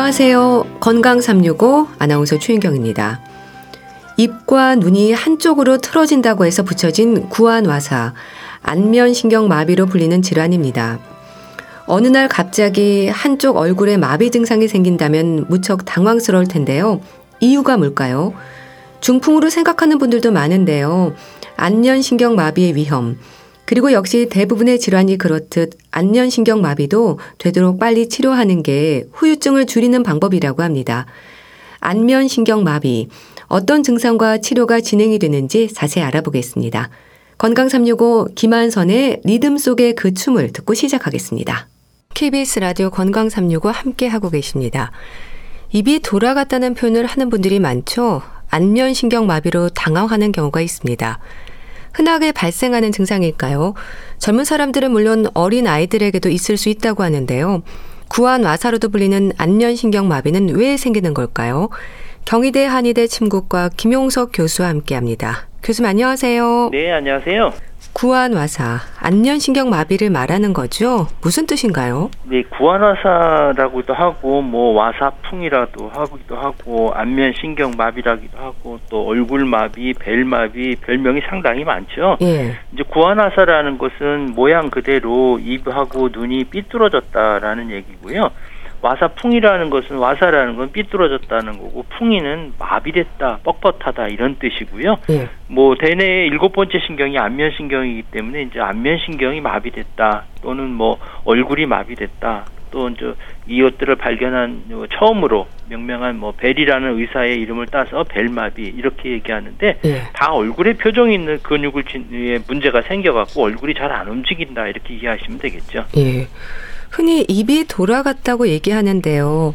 안녕하세요. 건강 365 아나운서 최인경입니다. 입과 눈이 한쪽으로 틀어진다고 해서 붙여진 구안와사, 안면신경 마비로 불리는 질환입니다. 어느 날 갑자기 한쪽 얼굴에 마비 증상이 생긴다면 무척 당황스러울 텐데요. 이유가 뭘까요? 중풍으로 생각하는 분들도 많은데요. 안면신경 마비의 위험, 그리고 역시 대부분의 질환이 그렇듯 안면신경마비도 되도록 빨리 치료하는 게 후유증을 줄이는 방법이라고 합니다. 안면신경마비, 어떤 증상과 치료가 진행이 되는지 자세히 알아보겠습니다. 건강 365 김한선의 리듬 속의 그 춤을 듣고 시작하겠습니다. KBS 라디오 건강 365 함께 하고 계십니다. 입이 돌아갔다는 표현을 하는 분들이 많죠? 안면신경마비로 당황하는 경우가 있습니다. 흔하게 발생하는 증상일까요? 젊은 사람들은 물론 어린 아이들에게도 있을 수 있다고 하는데요. 구안 와사로도 불리는 안면신경 마비는 왜 생기는 걸까요? 경희대 한의대 침구과 김용석 교수와 함께 합니다. 교수님 안녕하세요. 네, 안녕하세요. 구안와사, 안면신경 마비를 말하는 거죠? 무슨 뜻인가요? 네, 구안와사라고도 하고 뭐 와사풍이라도 하기도 하고 안면신경 마비라기도 하고 또 얼굴 마비, 벨 마비 별명이 상당히 많죠. 예. 이제 구안와사라는 것은 모양 그대로 입하고 눈이 삐뚤어졌다라는 얘기고요. 와사풍이라는 것은 와사라는 건 삐뚤어졌다는 거고 풍이는 마비됐다, 뻣뻣하다 이런 뜻이고요. 네. 뭐 대뇌의 일곱 번째 신경이 안면 신경이기 때문에 이제 안면 신경이 마비됐다 또는 뭐 얼굴이 마비됐다 또 이제 이것들을 발견한 처음으로 명명한 뭐 벨이라는 의사의 이름을 따서 벨마비 이렇게 얘기하는데 네. 다 얼굴에 표정이 있는 근육을 문제가 생겨갖고 얼굴이 잘 안 움직인다 이렇게 이해하시면 되겠죠. 예. 흔히 입이 돌아갔다고 얘기하는데요.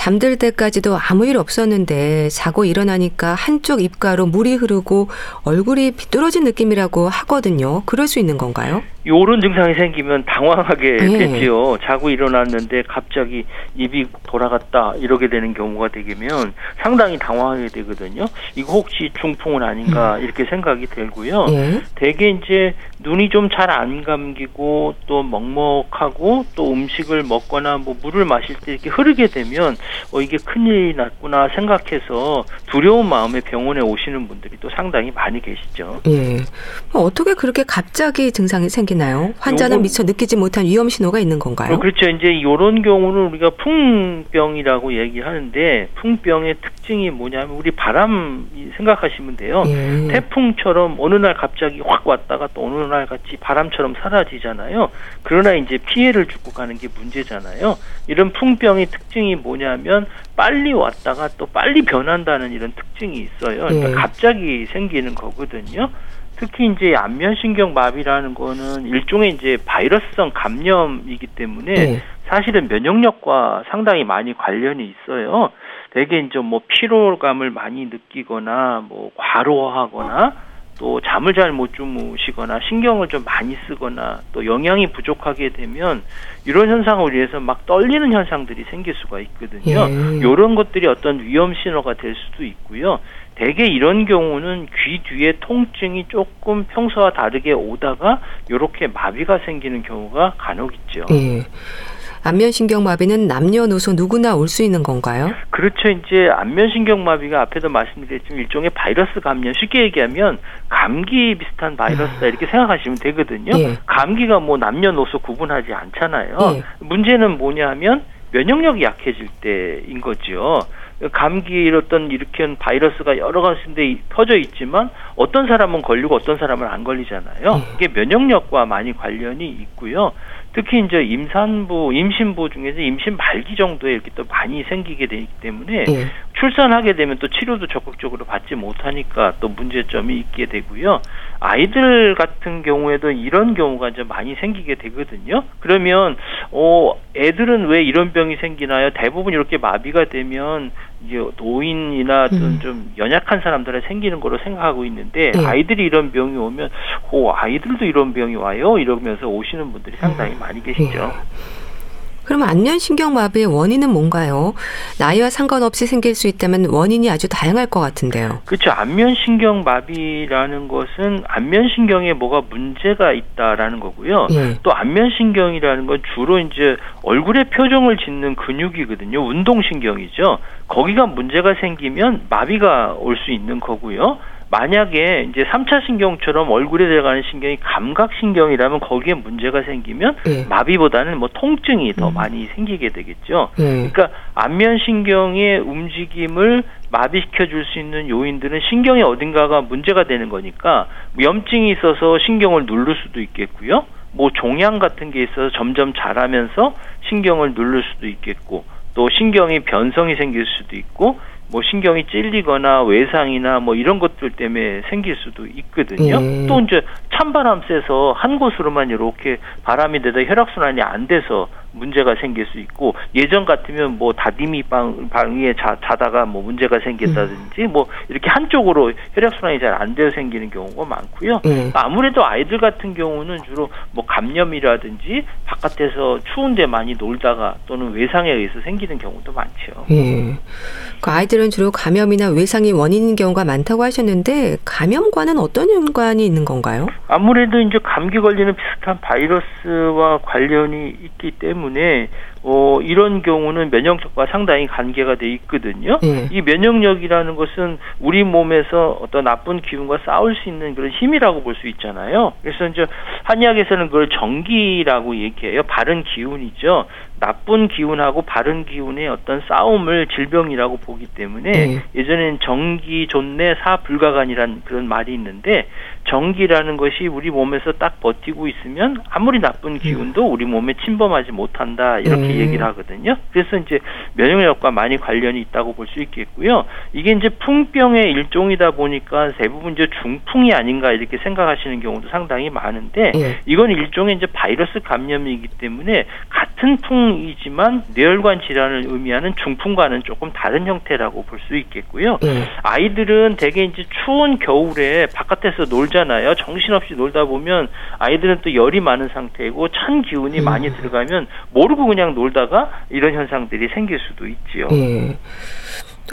잠들 때까지도 아무 일 없었는데 자고 일어나니까 한쪽 입가로 물이 흐르고 얼굴이 비뚤어진 느낌이라고 하거든요. 그럴 수 있는 건가요? 요런 증상이 생기면 당황하게 네. 되지요. 자고 일어났는데 갑자기 입이 돌아갔다 이러게 되는 경우가 되면 상당히 당황하게 되거든요. 이거 혹시 중풍은 아닌가 음. 이렇게 생각이 들고요. 네. 대개 이제 눈이 좀 잘 안 감기고 또 먹먹하고 또 음식을 먹거나 뭐 물을 마실 때 이렇게 흐르게 되면 어 이게 큰일이 났구나 생각해서 두려운 마음에 병원에 오시는 분들이 또 상당히 많이 계시죠. 예. 뭐 어떻게 그렇게 갑자기 증상이 생긴 느끼나요? 환자는 미처 느끼지 못한 위험 신호가 있는 건가요? 어, 그렇죠. 이제 이런 경우는 우리가 풍병이라고 얘기하는데 풍병의 특징이 뭐냐면 우리 바람 생각하시면 돼요. 예. 태풍처럼 어느 날 갑자기 확 왔다가 또 어느 날 같이 바람처럼 사라지잖아요. 그러나 이제 피해를 주고 가는 게 문제잖아요. 이런 풍병의 특징이 뭐냐 면 빨리 왔다가 또 빨리 변한다는 이런 특징이 있어요. 그러니까 예. 갑자기 생기는 거거든요. 특히 이제 안면신경 마비라는 거는 일종의 이제 바이러스성 감염이기 때문에 네. 사실은 면역력과 상당히 많이 관련이 있어요. 대개 이제 뭐 피로감을 많이 느끼거나 뭐 과로하거나 또 잠을 잘 못 주무시거나 신경을 좀 많이 쓰거나 또 영양이 부족하게 되면 이런 현상을 위해서 막 떨리는 현상들이 생길 수가 있거든요. 예. 이런 것들이 어떤 위험 신호가 될 수도 있고요. 대개 이런 경우는 귀 뒤에 통증이 조금 평소와 다르게 오다가 이렇게 마비가 생기는 경우가 간혹 있죠. 예. 안면신경마비는 남녀노소 누구나 올 수 있는 건가요? 그렇죠. 이제 안면신경마비가 앞에도 말씀드렸지만 일종의 바이러스 감염. 쉽게 얘기하면 감기 비슷한 바이러스다 이렇게 생각하시면 되거든요. 예. 감기가 뭐 남녀노소 구분하지 않잖아요. 예. 문제는 뭐냐면 면역력이 약해질 때인 거죠. 감기 어떤 일으킨 바이러스가 여러 가지인데 퍼져 있지만 어떤 사람은 걸리고 어떤 사람은 안 걸리잖아요. 네. 이게 면역력과 많이 관련이 있고요. 특히 이제 임산부, 임신부 중에서 임신 말기 정도에 이렇게 또 많이 생기게 되기 때문에 네. 출산하게 되면 또 치료도 적극적으로 받지 못하니까 또 문제점이 있게 되고요. 아이들 같은 경우에도 이런 경우가 이제 많이 생기게 되거든요. 그러면 어 애들은 왜 이런 병이 생기나요? 대부분 이렇게 마비가 되면 이제 노인이나 음. 좀 연약한 사람들에 생기는 거로 생각하고 있는데 네. 아이들이 이런 병이 오면 오 아이들도 이런 병이 와요 이러면서 오시는 분들이 상당히 음. 많이 계시죠. 네. 그러면 안면신경마비의 원인은 뭔가요? 나이와 상관없이 생길 수 있다면 원인이 아주 다양할 것 같은데요. 그렇죠. 안면신경마비라는 것은 안면신경에 뭐가 문제가 있다라는 거고요. 예. 또 안면신경이라는 건 주로 이제 얼굴에 표정을 짓는 근육이거든요. 운동신경이죠. 거기가 문제가 생기면 마비가 올 수 있는 거고요. 만약에 이제 3차 신경처럼 얼굴에 들어가는 신경이 감각 신경이라면 거기에 문제가 생기면 네. 마비보다는 뭐 통증이 더 음. 많이 생기게 되겠죠. 네. 그러니까 안면 신경의 움직임을 마비시켜 줄 수 있는 요인들은 신경의 어딘가가 문제가 되는 거니까 염증이 있어서 신경을 누를 수도 있겠고요. 뭐 종양 같은 게 있어서 점점 자라면서 신경을 누를 수도 있겠고 또 신경이 변성이 생길 수도 있고 뭐 신경이 찔리거나 외상이나 뭐 이런 것들 때문에 생길 수도 있거든요. 예. 또 이제 찬바람 쐬서 한 곳으로만 이렇게 바람이 되다 혈액순환이 안 돼서 문제가 생길 수 있고 예전 같으면 뭐 다디미 방 방에 자, 자다가 뭐 문제가 생긴다든지 음. 뭐 이렇게 한쪽으로 혈액 순환이 잘 안 되어 생기는 경우가 많고요. 음. 아무래도 아이들 같은 경우는 주로 뭐 감염이라든지 바깥에서 추운데 많이 놀다가 또는 외상에 의해서 생기는 경우도 많죠. 예. 그 아이들은 주로 감염이나 외상이 원인인 경우가 많다고 하셨는데 감염과는 어떤 연관이 있는 건가요? 아무래도 이제 감기 걸리는 비슷한 바이러스와 관련이 있기 때문에 때문에 어, 이런 경우는 면역력과 상당히 관계가 돼 있거든요. 네. 이 면역력이라는 것은 우리 몸에서 어떤 나쁜 기운과 싸울 수 있는 그런 힘이라고 볼 수 있잖아요. 그래서 이제 한의학에서는 그걸 정기라고 얘기해요. 바른 기운이죠. 나쁜 기운하고 바른 기운의 어떤 싸움을 질병이라고 보기 때문에 네. 예전엔 정기 존내 사 불가간이란 그런 말이 있는데 정기라는 것이 우리 몸에서 딱 버티고 있으면 아무리 나쁜 기운도 우리 몸에 침범하지 못한다 이렇게 음. 얘기를 하거든요. 그래서 이제 면역력과 많이 관련이 있다고 볼 수 있겠고요. 이게 이제 풍병의 일종이다 보니까 대부분 이제 중풍이 아닌가 이렇게 생각하시는 경우도 상당히 많은데 예. 이건 일종의 이제 바이러스 감염이기 때문에 같은 풍이지만 뇌혈관 질환을 의미하는 중풍과는 조금 다른 형태라고 볼 수 있겠고요. 예. 아이들은 대개 이제 추운 겨울에 바깥에서 놀잖아요. 정신없이 놀다 보면 아이들은 또 열이 많은 상태이고 찬 기운이 음. 많이 들어가면 모르고 그냥 놀다가 이런 현상들이 생길 수도 있지요. 예.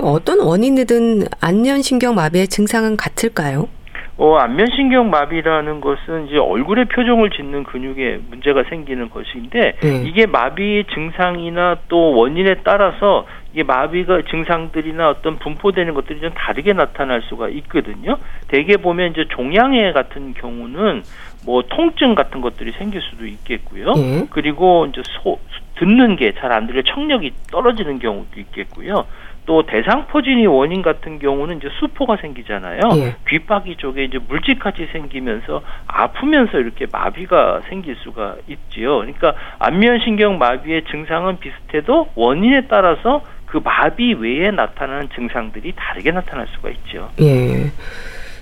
어떤 원인이든 안면신경 마비의 증상은 같을까요? 어, 안면신경 마비라는 것은 이제 얼굴에 표정을 짓는 근육에 문제가 생기는 것인데 네. 이게 마비 증상이나 또 원인에 따라서 이게 마비가 증상들이나 어떤 분포되는 것들이 좀 다르게 나타날 수가 있거든요. 대개 보면 이제 종양해 같은 경우는 뭐 통증 같은 것들이 생길 수도 있겠고요. 네. 그리고 이제 소 듣는 게 잘 안 들려 청력이 떨어지는 경우도 있겠고요. 또 대상 포진이 원인 같은 경우는 이제 수포가 생기잖아요. 예. 귓바퀴 쪽에 이제 물집같이 생기면서 아프면서 이렇게 마비가 생길 수가 있지요. 그러니까 안면신경 마비의 증상은 비슷해도 원인에 따라서 그 마비 외에 나타나는 증상들이 다르게 나타날 수가 있죠. 예.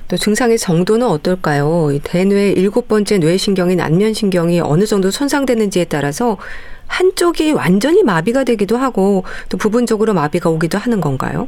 또 증상의 정도는 어떨까요? 대뇌 일곱 번째 뇌신경인 안면신경이 어느 정도 손상되는지에 따라서 한쪽이 완전히 마비가 되기도 하고 또 부분적으로 마비가 오기도 하는 건가요?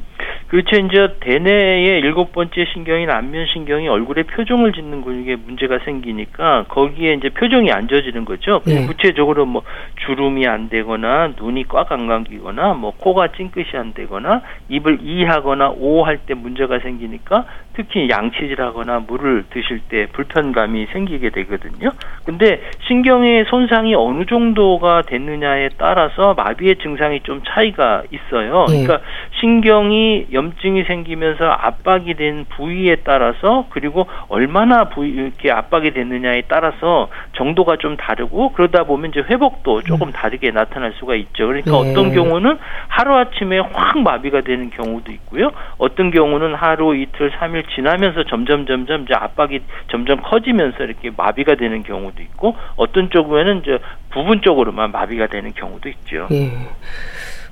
그렇죠. 이제 대뇌의 일곱 번째 신경인 안면신경이 얼굴에 표정을 짓는 근육에 문제가 생기니까 거기에 이제 표정이 안 져지는 거죠. 네. 구체적으로 뭐 주름이 안 되거나 눈이 꽉 안 감기거나 뭐 코가 찡긋이 안 되거나 입을 이하거나 오 할 때 문제가 생기니까 특히 양치질하거나 물을 드실 때 불편감이 생기게 되거든요. 근데 신경의 손상이 어느 정도가 됐느냐에 따라서 마비의 증상이 좀 차이가 있어요. 네. 그러니까 신경이 염증이 생기면서 압박이 된 부위에 따라서 그리고 얼마나 부위 이렇게 압박이 됐느냐에 따라서 정도가 좀 다르고 그러다 보면 이제 회복도 조금 음. 다르게 나타날 수가 있죠. 그러니까 네. 어떤 경우는 하루 아침에 확 마비가 되는 경우도 있고요. 어떤 경우는 하루 이틀 삼일 지나면서 점점 점점 이제 압박이 점점 커지면서 이렇게 마비가 되는 경우도 있고 어떤 쪽에는 이제 부분적으로만 마비가 되는 경우도 있죠. 네.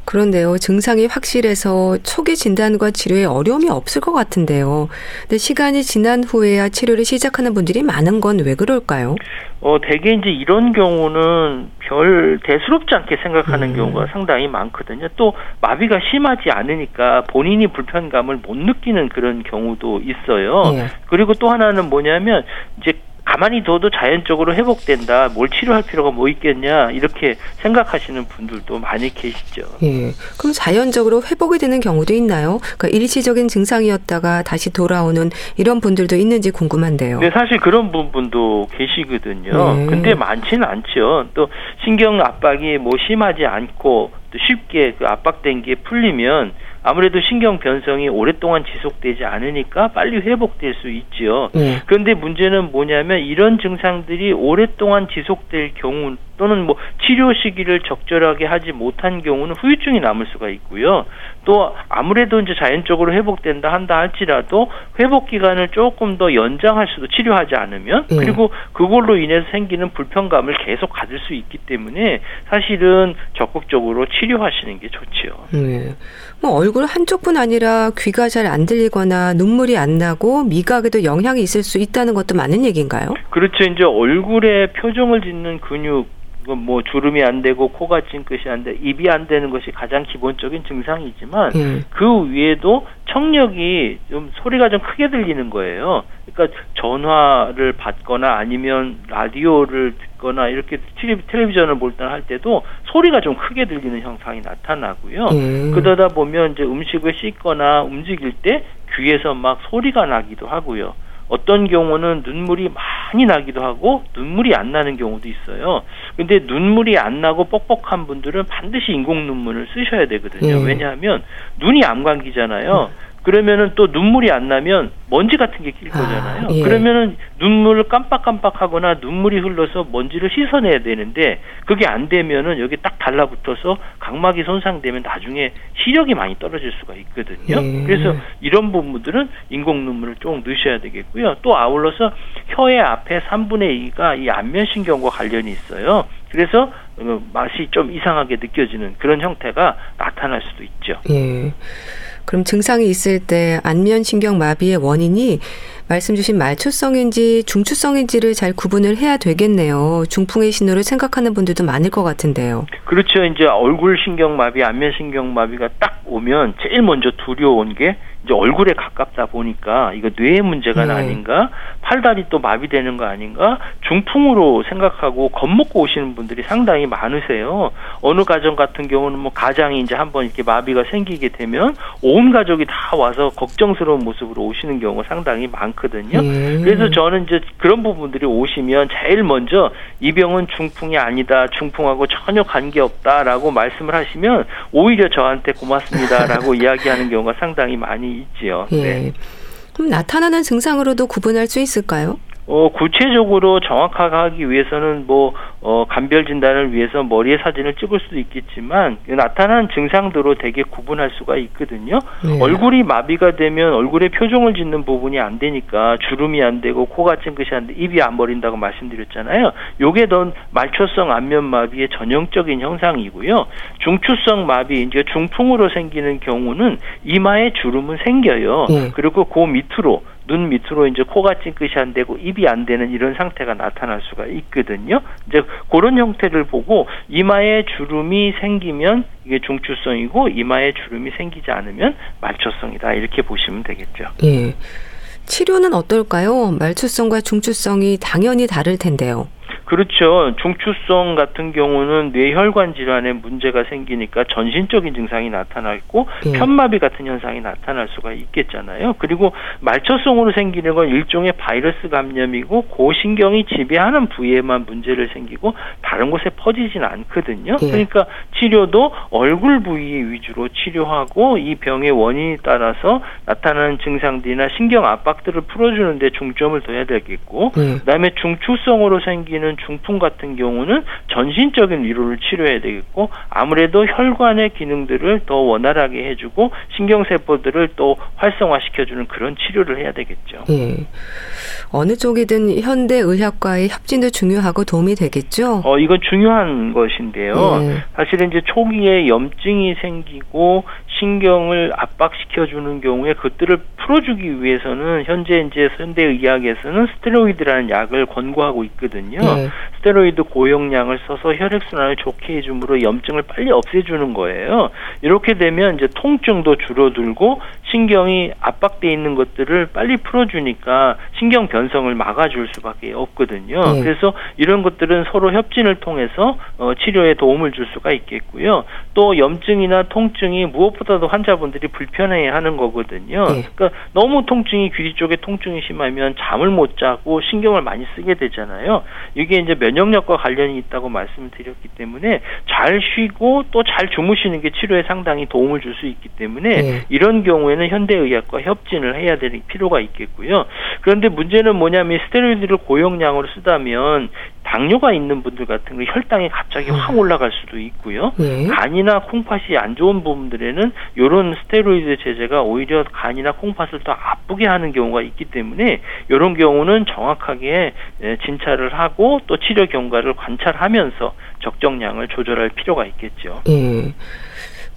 그런데요, 증상이 확실해서 초기 진단과 치료에 어려움이 없을 것 같은데요. 근데 시간이 지난 후에야 치료를 시작하는 분들이 많은 건 왜 그럴까요? 어, 대개 이제 이런 경우는 별 대수롭지 않게 생각하는 음. 경우가 상당히 많거든요. 또 마비가 심하지 않으니까 본인이 불편감을 못 느끼는 그런 경우도 있어요. 예. 그리고 또 하나는 뭐냐면 이제 가만히 둬도 자연적으로 회복된다. 뭘 치료할 필요가 뭐 있겠냐 이렇게 생각하시는 분들도 많이 계시죠. 예. 그럼 자연적으로 회복이 되는 경우도 있나요? 그러니까 일시적인 증상이었다가 다시 돌아오는 이런 분들도 있는지 궁금한데요. 네, 사실 그런 부분도 계시거든요. 네. 근데 많지는 않죠. 또 신경 압박이 뭐 심하지 않고 또 쉽게 그 압박된 게 풀리면 아무래도 신경 변성이 오랫동안 지속되지 않으니까 빨리 회복될 수 있지요. 네. 그런데 문제는 뭐냐면 이런 증상들이 오랫동안 지속될 경우 또는 뭐 치료 시기를 적절하게 하지 못한 경우는 후유증이 남을 수가 있고요. 또 아무래도 이제 자연적으로 회복된다 한다 할지라도 회복 기간을 조금 더 연장할 수도 치료하지 않으면 네. 그리고 그걸로 인해서 생기는 불편감을 계속 가질 수 있기 때문에 사실은 적극적으로 치료하시는 게 좋지요. 네. 뭐 얼굴 한쪽뿐 아니라 귀가 잘 안 들리거나 눈물이 안 나고 미각에도 영향이 있을 수 있다는 것도 맞는 얘기인가요? 그렇죠. 이제 얼굴에 표정을 짓는 근육 뭐 주름이 안 되고 코가 찡긋이 안 돼, 입이 안 되는 것이 가장 기본적인 증상이지만 음. 그 위에도 청력이 좀 소리가 좀 크게 들리는 거예요. 그러니까 전화를 받거나 아니면 라디오를 듣거나 이렇게 텔레비전을 볼때할 때도 소리가 좀 크게 들리는 현상이 나타나고요. 음. 그러다 보면 이제 음식을 씻거나 움직일 때 귀에서 막 소리가 나기도 하고요. 어떤 경우는 눈물이 많이 나기도 하고 눈물이 안 나는 경우도 있어요. 근데 눈물이 안 나고 뻑뻑한 분들은 반드시 인공 눈물을 쓰셔야 되거든요. 예. 왜냐하면 눈이 암광기잖아요. 음. 그러면은 또 눈물이 안 나면 먼지 같은 게낄 아, 거잖아요. 아, 예. 그러면은 눈물을 깜빡깜빡하거나 눈물이 흘러서 먼지를 씻어내야 되는데 그게 안 되면은 여기 딱 달라붙어서 각막이 손상되면 나중에 시력이 많이 떨어질 수가 있거든요. 예. 그래서 이런 부분들은 인공 눈물을 좀 넣으셔야 되겠고요. 또 아울러서 혀의 앞에 3분의 2가 이 안면 신경과 관련이 있어요. 그래서 어, 맛이 좀 이상하게 느껴지는 그런 형태가 나타날 수도 있죠. 예. 그럼 증상이 있을 때 안면신경 마비의 원인이 말씀 주신 말초성인지 중추성인지를 잘 구분을 해야 되겠네요. 중풍의 신호를 생각하는 분들도 많을 것 같은데요. 그렇죠. 이제 얼굴 신경 마비, 안면 신경 마비가 딱 오면 제일 먼저 두려운 게 이제 얼굴에 가깝다 보니까 이거 뇌의 문제가 네. 아닌가 팔다리 또 마비되는 거 아닌가 중풍으로 생각하고 겁먹고 오시는 분들이 상당히 많으세요. 어느 가정 같은 경우는 뭐 가장이 이제 한번 이렇게 마비가 생기게 되면 온 가족이 다 와서 걱정스러운 모습으로 오시는 경우가 상당히 많거든요. 네. 그래서 저는 이제 그런 부분들이 오시면 제일 먼저 이 병은 중풍이 아니다. 중풍하고 전혀 관계없다라고 말씀을 하시면 오히려 저한테 고맙습니다라고 이야기하는 경우가 상당히 많이 있지요. 예. 네. 그럼 나타나는 증상으로도 구분할 수 있을까요? 어, 구체적으로 정확하게 하기 위해서는 뭐, 어, 감별 진단을 위해서 머리에 사진을 찍을 수도 있겠지만, 나타나는 증상들로 되게 구분할 수가 있거든요. 네. 얼굴이 마비가 되면 얼굴에 표정을 짓는 부분이 안 되니까 주름이 안 되고 코가 찡긋이 안 돼, 입이 안 버린다고 말씀드렸잖아요. 요게 더 말초성 안면 마비의 전형적인 형상이고요. 중추성 마비, 이제 중풍으로 생기는 경우는 이마에 주름은 생겨요. 네. 그리고 그 밑으로 눈 밑으로 이제 코가 찡긋이 안 되고 입이 안 되는 이런 상태가 나타날 수가 있거든요. 이제 그런 형태를 보고 이마에 주름이 생기면 이게 중추성이고 이마에 주름이 생기지 않으면 말초성이다 이렇게 보시면 되겠죠. 예. 치료는 어떨까요? 말초성과 중추성이 당연히 다를 텐데요. 그렇죠. 중추성 같은 경우는 뇌혈관 질환에 문제가 생기니까 전신적인 증상이 나타나고 예. 편마비 같은 현상이 나타날 수가 있겠잖아요. 그리고 말초성으로 생기는 건 일종의 바이러스 감염이고 고신경이 지배하는 부위에만 문제를 생기고 다른 곳에 퍼지진 않거든요. 예. 그러니까 치료도 얼굴 부위 위주로 치료하고 이 병의 원인에 따라서 나타나는 증상들이나 신경 압박들을 풀어주는 데 중점을 둬야 되겠고 예. 그다음에 중추성으로 생기는 중풍 같은 경우는 전신적인 위로를 치료해야 되겠고 아무래도 혈관의 기능들을 더 원활하게 해주고 신경세포들을 또 활성화시켜주는 그런 치료를 해야 되겠죠. 예. 어느 쪽이든 현대 의학과의 협진도 중요하고 도움이 되겠죠. 어 이건 중요한 것인데요. 예. 사실은 이제 초기에 염증이 생기고 신경을 압박시켜 주는 경우에 그것들을 풀어주기 위해서는 현재 이제 현대 의학에서는 스테로이드라는 약을 권고하고 있거든요. 네. 스테로이드 고용량을 써서 혈액 순환을 좋게 해줌으로 염증을 빨리 없애주는 거예요. 이렇게 되면 이제 통증도 줄어들고 신경이 압박돼 있는 것들을 빨리 풀어주니까 신경 변성을 막아줄 수밖에 없거든요. 네. 그래서 이런 것들은 서로 협진을 통해서 어, 치료에 도움을 줄 수가 있겠고요. 또 염증이나 통증이 무엇보다 도 환자분들이 불편해하는 거거든요. 네. 그러니까 너무 통증이 귀 쪽에 통증이 심하면 잠을 못 자고 신경을 많이 쓰게 되잖아요. 이게 이제 면역력과 관련이 있다고 말씀을 드렸기 때문에 잘 쉬고 또 잘 주무시는 게 치료에 상당히 도움을 줄 수 있기 때문에 네. 이런 경우에는 현대의학과 협진을 해야 될 필요가 있겠고요. 그런데 문제는 뭐냐면 스테로이드를 고용량으로 쓰다면 당뇨가 있는 분들 같은 거 혈당이 갑자기 확 올라갈 수도 있고요. 네. 간이나 콩팥이 안 좋은 부분들에는 이런 스테로이드 제제가 오히려 간이나 콩팥을 더 아프게 하는 경우가 있기 때문에 이런 경우는 정확하게 예, 진찰을 하고 또 치료 경과를 관찰하면서 적정량을 조절할 필요가 있겠죠. 네.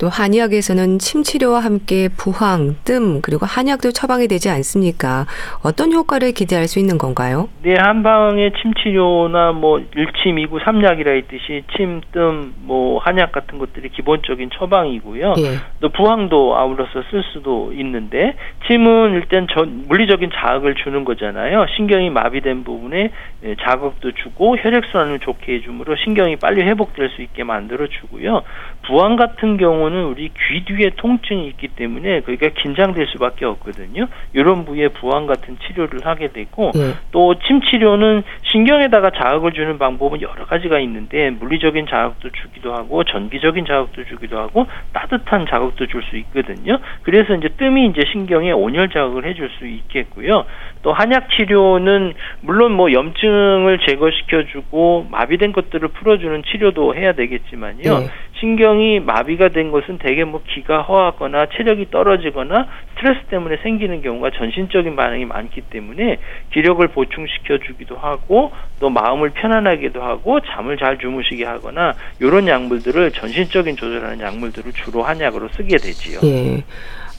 또 한의학에서는 침치료와 함께 부황, 뜸 그리고 한약도 처방이 되지 않습니까? 어떤 효과를 기대할 수 있는 건가요? 네, 한방의 침치료나 뭐 일침, 이구, 삼약이라 했듯이 침, 뜸, 뭐 한약 같은 것들이 기본적인 처방이고요. 예. 또 부황도 아울러서 쓸 수도 있는데 침은 일단 전 물리적인 자극을 주는 거잖아요. 신경이 마비된 부분에 예, 자극도 주고 혈액순환을 좋게 해주므로 신경이 빨리 회복될 수 있게 만들어 주고요. 부황 같은 경우는 우리 귀 뒤에 통증이 있기 때문에 그러니까 긴장될 수밖에 없거든요. 이런 부위에 부황 같은 치료를 하게 되고 네. 또침 치료는 신경에다가 자극을 주는 방법은 여러 가지가 있는데 물리적인 자극도 주기도 하고 전기적인 자극도 주기도 하고 따뜻한 자극도 줄 수 있거든요. 그래서 이제 뜸이 이제 신경에 온열 자극을 해줄 수 있겠고요. 또 한약 치료는 물론 뭐 염증을 제거시켜주고 마비된 것들을 풀어주는 치료도 해야 되겠지만요. 네. 신경이 마비가 된 것은 대개 뭐 기가 허하거나 체력이 떨어지거나 스트레스 때문에 생기는 경우가 전신적인 반응이 많기 때문에 기력을 보충시켜 주기도 하고 또 마음을 편안하게도 하고 잠을 잘 주무시게 하거나 이런 약물들을 전신적인 조절하는 약물들을 주로 한약으로 쓰게 되지요. 예.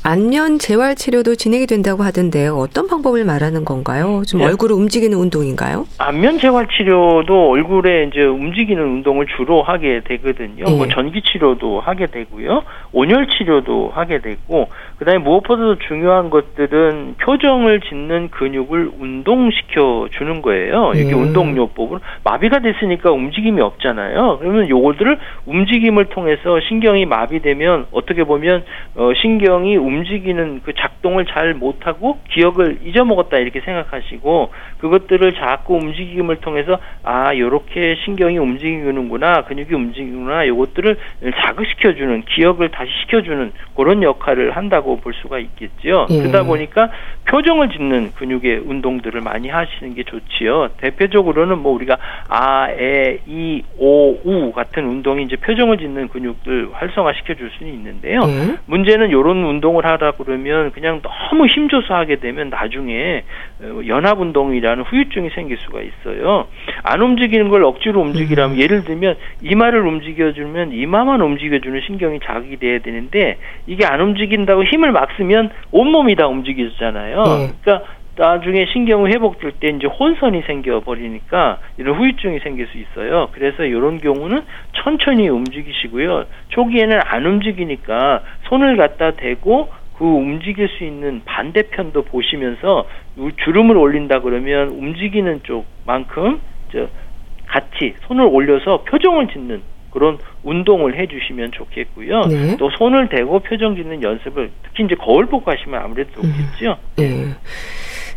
안면 재활 치료도 진행이 된다고 하던데 어떤 방법을 말하는 건가요? 좀 네. 얼굴을 움직이는 운동인가요? 안면 재활 치료도 얼굴에 이제 움직이는 운동을 주로 하게 되거든요. 네. 뭐 전기 치료도 하게 되고요. 온열 치료도 하게 되고 그다음에 무엇보다도 중요한 것들은 표정을 짓는 근육을 운동시켜 주는 거예요. 이게 네. 운동요법으로 마비가 됐으니까 움직임이 없잖아요. 그러면 요거들을 움직임을 통해서 신경이 마비되면 어떻게 보면 어 신경이 움 직이는 그 작동을 잘 못하고 기억을 잊어먹었다 이렇게 생각하시고 그것들을 자꾸 움직임을 통해서 아 요렇게 신경이 움직이는구나 근육이 움직이구나 요것들을 자극시켜주는 기억을 다시 시켜주는 그런 역할을 한다고 볼 수가 있겠지요. 예. 그러다 보니까 표정을 짓는 근육의 운동들을 많이 하시는 게 좋지요. 대표적으로는 뭐 우리가 아, 에, 이, 오, 우 같은 운동이 이제 표정을 짓는 근육들 활성화시켜 줄 수는 있는데요. 예. 문제는 이런 운동을 하다 그러면 그냥 너무 힘줘서 하게 되면 나중에 어, 연합 운동이라는 후유증이 생길 수가 있어요. 안 움직이는 걸 억지로 움직이라면 음. 예를 들면 이마를 움직여주면 이마만 움직여주는 신경이 자극이 돼야 되는데 이게 안 움직인다고 힘을 막 쓰면 온몸이 다 움직이잖아요. 네. 그러니까 나중에 신경이 회복될 때 이제 혼선이 생겨 버리니까 이런 후유증이 생길 수 있어요. 그래서 이런 경우는 천천히 움직이시고요. 초기에는 안 움직이니까 손을 갖다 대고 그 움직일 수 있는 반대편도 보시면서 주름을 올린다 그러면 움직이는 쪽만큼 저 같이 손을 올려서 표정을 짓는 그런 운동을 해주시면 좋겠고요. 네. 또 손을 대고 표정 짓는 연습을 특히 이제 거울 보고 하시면 아무래도 좋겠죠. 음. 네.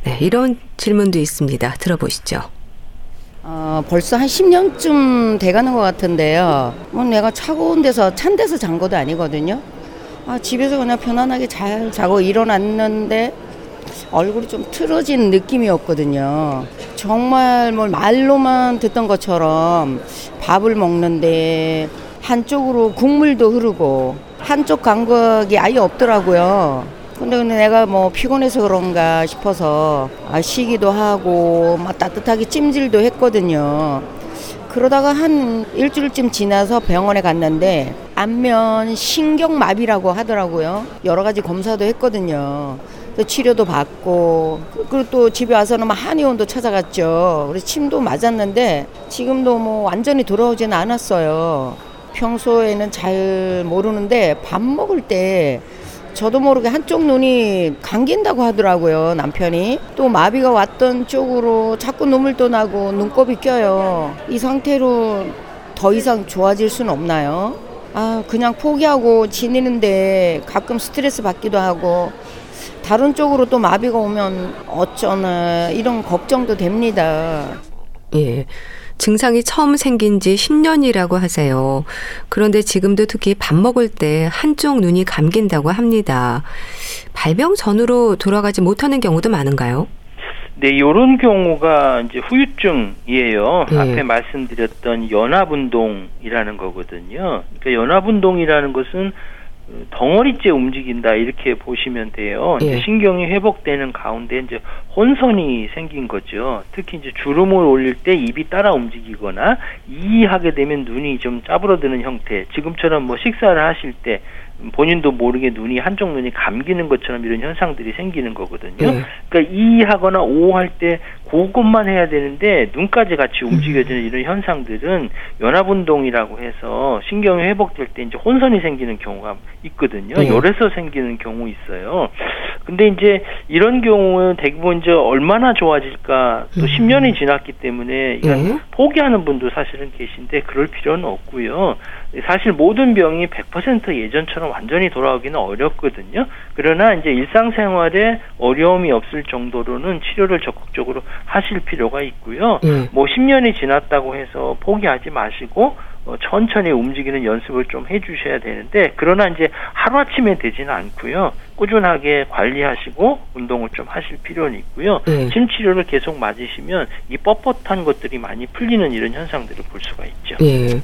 네, 이런 질문도 있습니다. 들어보시죠. 어, 벌써 한 10년쯤 돼가는 것 같은데요. 뭐 내가 차가운 데서 찬 데서 잔 것도 아니거든요. 아, 집에서 그냥 편안하게 잘 자고 일어났는데 얼굴이 좀 틀어진 느낌이었거든요. 정말 뭐 말로만 듣던 것처럼 밥을 먹는데 한쪽으로 국물도 흐르고 한쪽 감각이 아예 없더라고요. 근데 근데 내가 뭐 피곤해서 그런가 싶어서 아, 쉬기도 하고 막 따뜻하게 찜질도 했거든요. 그러다가 한 일주일쯤 지나서 병원에 갔는데 안면 신경마비라고 하더라고요. 여러 가지 검사도 했거든요. 또 치료도 받고 그리고 또 집에 와서는 막 한의원도 찾아갔죠. 그래서 침도 맞았는데 지금도 뭐 완전히 돌아오지는 않았어요. 평소에는 잘 모르는데 밥 먹을 때 저도 모르게 한쪽 눈이 감긴다고 하더라고요 남편이 또 마비가 왔던 쪽으로 자꾸 눈물도 나고 눈곱이 껴요 이 상태로 더 이상 좋아질 수는 없나요? 아 그냥 포기하고 지내는데 가끔 스트레스 받기도 하고 다른 쪽으로 또 마비가 오면 어쩌나 이런 걱정도 됩니다. 예. 증상이 처음 생긴 지 10년이라고 하세요. 그런데 지금도 특히 밥 먹을 때 한쪽 눈이 감긴다고 합니다. 발병 전으로 돌아가지 못하는 경우도 많은가요? 네, 이런 경우가 이제 후유증이에요. 예. 앞에 말씀드렸던 연합운동이라는 거거든요. 그러니까 연합운동이라는 것은 덩어리째 움직인다 이렇게 보시면 돼요. 예. 신경이 회복되는 가운데 이제 혼선이 생긴 거죠. 특히 이제 주름을 올릴 때 입이 따라 움직이거나 이하게 되면 눈이 좀 짜부러드는 형태. 지금처럼 뭐 식사를 하실 때 본인도 모르게 눈이 한쪽 눈이 감기는 것처럼 이런 현상들이 생기는 거거든요. 네. 그러니까 이하거나 오할 때 그것만 해야 되는데 눈까지 같이 움직여지는 이런 현상들은 연합운동이라고 해서 신경이 회복될 때 이제 혼선이 생기는 경우가 있거든요. 네. 열에서 생기는 경우 있어요. 근데 이제 이런 경우는 대부분 이제 얼마나 좋아질까 또 음. 10년이 지났기 때문에 이건 네. 포기하는 분도 사실은 계신데 그럴 필요는 없고요. 사실 모든 병이 100% 예전처럼 완전히 돌아오기는 어렵거든요. 그러나 이제 일상생활에 어려움이 없을 정도로는 치료를 적극적으로 하실 필요가 있고요. 음. 뭐 10년이 지났다고 해서 포기하지 마시고 어, 천천히 움직이는 연습을 좀 해주셔야 되는데 그러나 이제 하루 아침에 되지는 않고요. 꾸준하게 관리하시고 운동을 좀 하실 필요는 있고요. 네. 침 치료를 계속 맞으시면 이 뻣뻣한 것들이 많이 풀리는 이런 현상들을 볼 수가 있죠. 네.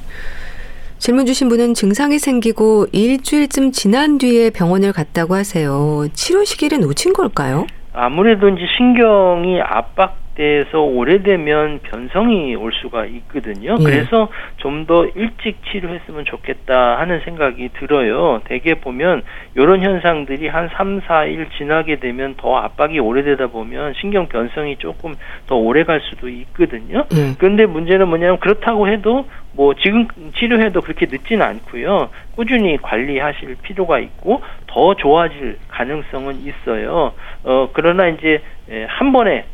질문 주신 분은 증상이 생기고 일주일쯤 지난 뒤에 병원을 갔다고 하세요. 치료 시기를 놓친 걸까요? 아무래도 이제 신경이 압박 돼서 오래되면 변성이 올 수가 있거든요. 예. 그래서 좀 더 일찍 치료했으면 좋겠다 하는 생각이 들어요. 대개 보면 이런 현상들이 한 3, 4일 지나게 되면 더 압박이 오래되다 보면 신경 변성이 조금 더 오래 갈 수도 있거든요. 예. 그런데 문제는 뭐냐면 그렇다고 해도 뭐 지금 치료해도 그렇게 늦지는 않고요. 꾸준히 관리하실 필요가 있고 더 좋아질 가능성은 있어요. 어 그러나 이제 예, 한 번에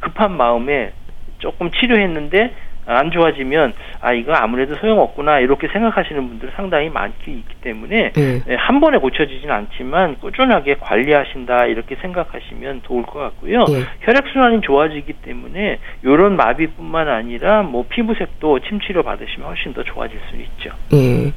급한 마음에 조금 치료했는데 안 좋아지면 아 이거 아무래도 소용없구나 이렇게 생각하시는 분들 상당히 많기 있기 때문에 네. 예, 한 번에 고쳐지진 않지만 꾸준하게 관리하신다 이렇게 생각하시면 좋을 것 같고요. 네. 혈액 순환이 좋아지기 때문에 이런 마비뿐만 아니라 뭐 피부색도 침 치료 받으시면 훨씬 더 좋아질 수 있죠. 네.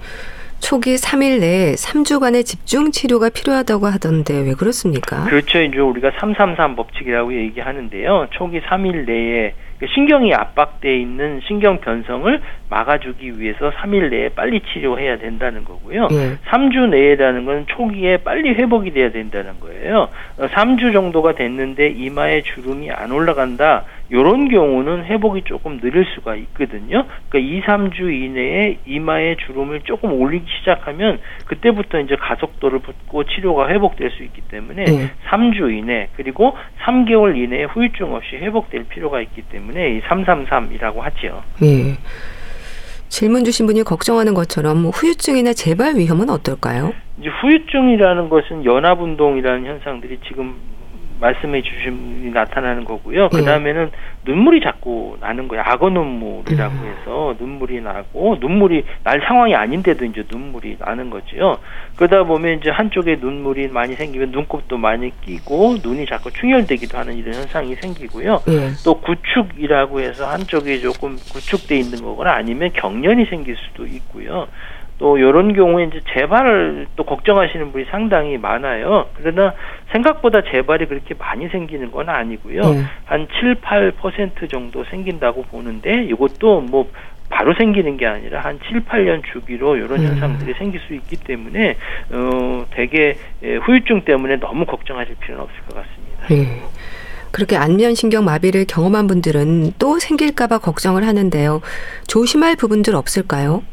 초기 3일 내에 3주간의 집중 치료가 필요하다고 하던데 왜 그렇습니까? 그렇죠. 이제 우리가 333 법칙이라고 얘기하는데요. 초기 3일 내에 그 신경이 압박돼 있는 신경 변성을 막아주기 위해서 3일 내에 빨리 치료해야 된다는 거고요. 네. 3주 내에라는 건 초기에 빨리 회복이 돼야 된다는 거예요. 3주 어, 정도가 됐는데 이마에 주름이 안 올라간다. 이런 경우는 회복이 조금 느릴 수가 있거든요. 그러니까 2, 3주 이내에 이마에 주름을 조금 올리기 시작하면 그때부터 이제 가속도를 붙고 치료가 회복될 수 있기 때문에 네. 3주 이내 그리고 3개월 이내에 후유증 없이 회복될 필요가 있기 때문에 이 333이라고 하지요. 네. 질문 주신 분이 걱정하는 것처럼 후유증이나 재발 위험은 어떨까요? 이제 후유증이라는 것은 연합운동이라는 현상들이 지금 말씀해 주신 나타나는 거고요. 그 다음에는 눈물이 자꾸 나는 거예요. 악어 눈물이라고 음. 해서 눈물이 나고 눈물이 날 상황이 아닌데도 이제 눈물이 나는 거죠. 그러다 보면 이제 한쪽에 눈물이 많이 생기면 눈곱도 많이 끼고 눈이 자꾸 충혈되기도 하는 이런 현상이 생기고요. 네. 또 구축이라고 해서 한쪽이 조금 구축돼 있는 거거나 아니면 경련이 생길 수도 있고요. 또 이런 경우에 이제 재발을 또 걱정하시는 분이 상당히 많아요. 그러나 생각보다 재발이 그렇게 많이 생기는 건 아니고요. 네. 한 7, 8% 정도 생긴다고 보는데 이것도 뭐 바로 생기는 게 아니라 한 7, 8년 주기로 이런 음. 현상들이 생길 수 있기 때문에 어 되게 후유증 때문에 너무 걱정하실 필요는 없을 것 같습니다. 네. 그렇게 안면 신경 마비를 경험한 분들은 또 생길까 봐 걱정을 하는데요. 조심할 부분들 없을까요?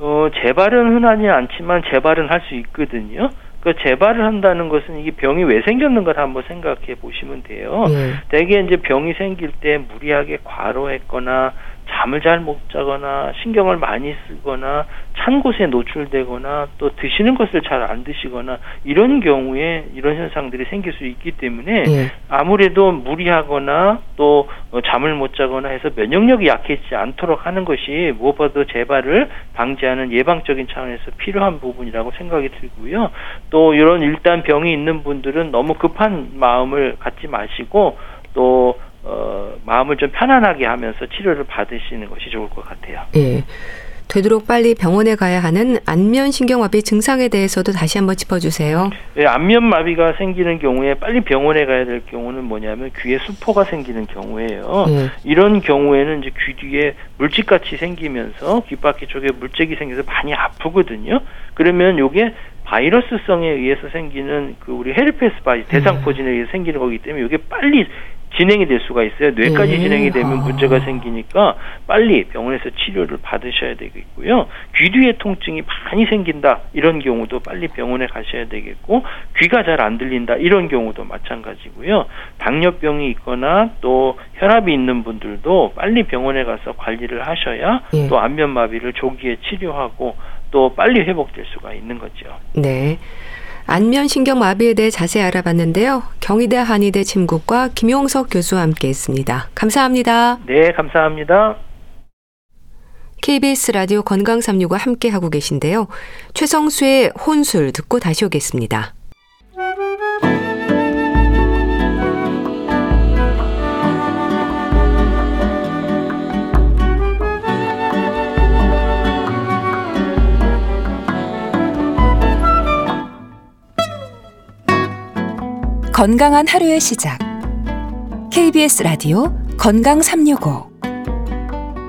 어, 재발은 흔하지 않지만 재발은 할 수 있거든요. 그 재발을 한다는 것은 이게 병이 왜 생겼는가 한번 생각해 보시면 돼요. 네. 대개 이제 병이 생길 때 무리하게 과로했거나 잠을 잘 못 자거나 신경을 많이 쓰거나 찬 곳에 노출되거나 또 드시는 것을 잘 안 드시거나 이런 경우에 이런 현상들이 생길 수 있기 때문에 예. 아무래도 무리하거나 또 어, 잠을 못 자거나 해서 면역력이 약해지지 않도록 하는 것이 무엇보다도 재발을 방지하는 예방적인 차원에서 필요한 부분이라고 생각이 들고요. 또 이런 일단 병이 있는 분들은 너무 급한 마음을 갖지 마시고 또 어, 마음을 좀 편안하게 하면서 치료를 받으시는 것이 좋을 것 같아요. 예. 되도록 빨리 병원에 가야 하는 안면신경마비 증상에 대해서도 다시 한번 짚어주세요. 네, 안면마비가 생기는 경우에 빨리 병원에 가야 될 경우는 뭐냐면 귀에 수포가 생기는 경우예요. 네. 이런 경우에는 이제 귀 뒤에 물집같이 생기면서 귓바퀴 쪽에 물집이 생겨서 많이 아프거든요. 그러면 요게 바이러스성에 의해서 생기는 그 우리 헤르페스 바이 대상포진에 음. 의해서 생기는 거기 때문에 이게 빨리 진행이 될 수가 있어요. 뇌까지 네. 진행이 되면 아. 문제가 생기니까 빨리 병원에서 치료를 받으셔야 되겠고요. 귀 뒤에 통증이 많이 생긴다 이런 경우도 빨리 병원에 가셔야 되겠고 귀가 잘 안 들린다 이런 경우도 마찬가지고요. 당뇨병이 있거나 또 혈압이 있는 분들도 빨리 병원에 가서 관리를 하셔야 네. 또 안면 마비를 조기에 치료하고 또 빨리 회복될 수가 있는 거죠. 네. 안면신경마비에 대해 자세히 알아봤는데요. 경희대 한의대 침구과 김용석 교수와 함께했습니다. 감사합니다. 네, 감사합니다. KBS 라디오 건강 365 함께 하고 계신데요. 최성수의 혼술 듣고 다시 오겠습니다. 건강한 하루의 시작. KBS 라디오 건강 365.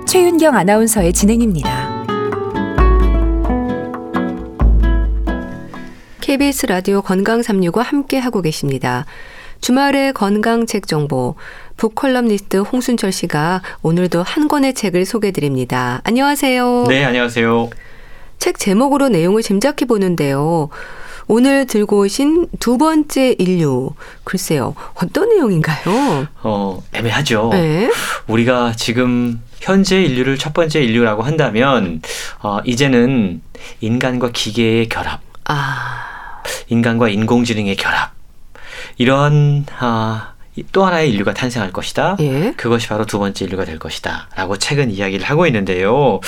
최윤경 아나운서의 진행입니다. KBS 라디오 건강 365 함께 하고 계십니다. 주말의 건강 책 정보 북컬럼니스트 홍순철 씨가 오늘도 한 권의 책을 소개해 드립니다. 안녕하세요. 네, 안녕하세요. 책 제목으로 내용을 짐작해 보는데요. 오늘 들고 오신 두 번째 인류. 글쎄요. 어떤 내용인가요? 어, 애매하죠. 네. 우리가 지금 현재 인류를 첫 번째 인류라고 한다면, 어, 이제는 인간과 기계의 결합. 아. 인간과 인공지능의 결합. 이런, 아, 또 하나의 인류가 탄생할 것이다. 예. 그것이 바로 두 번째 인류가 될 것이다. 라고 최근 이야기를 하고 있는데요.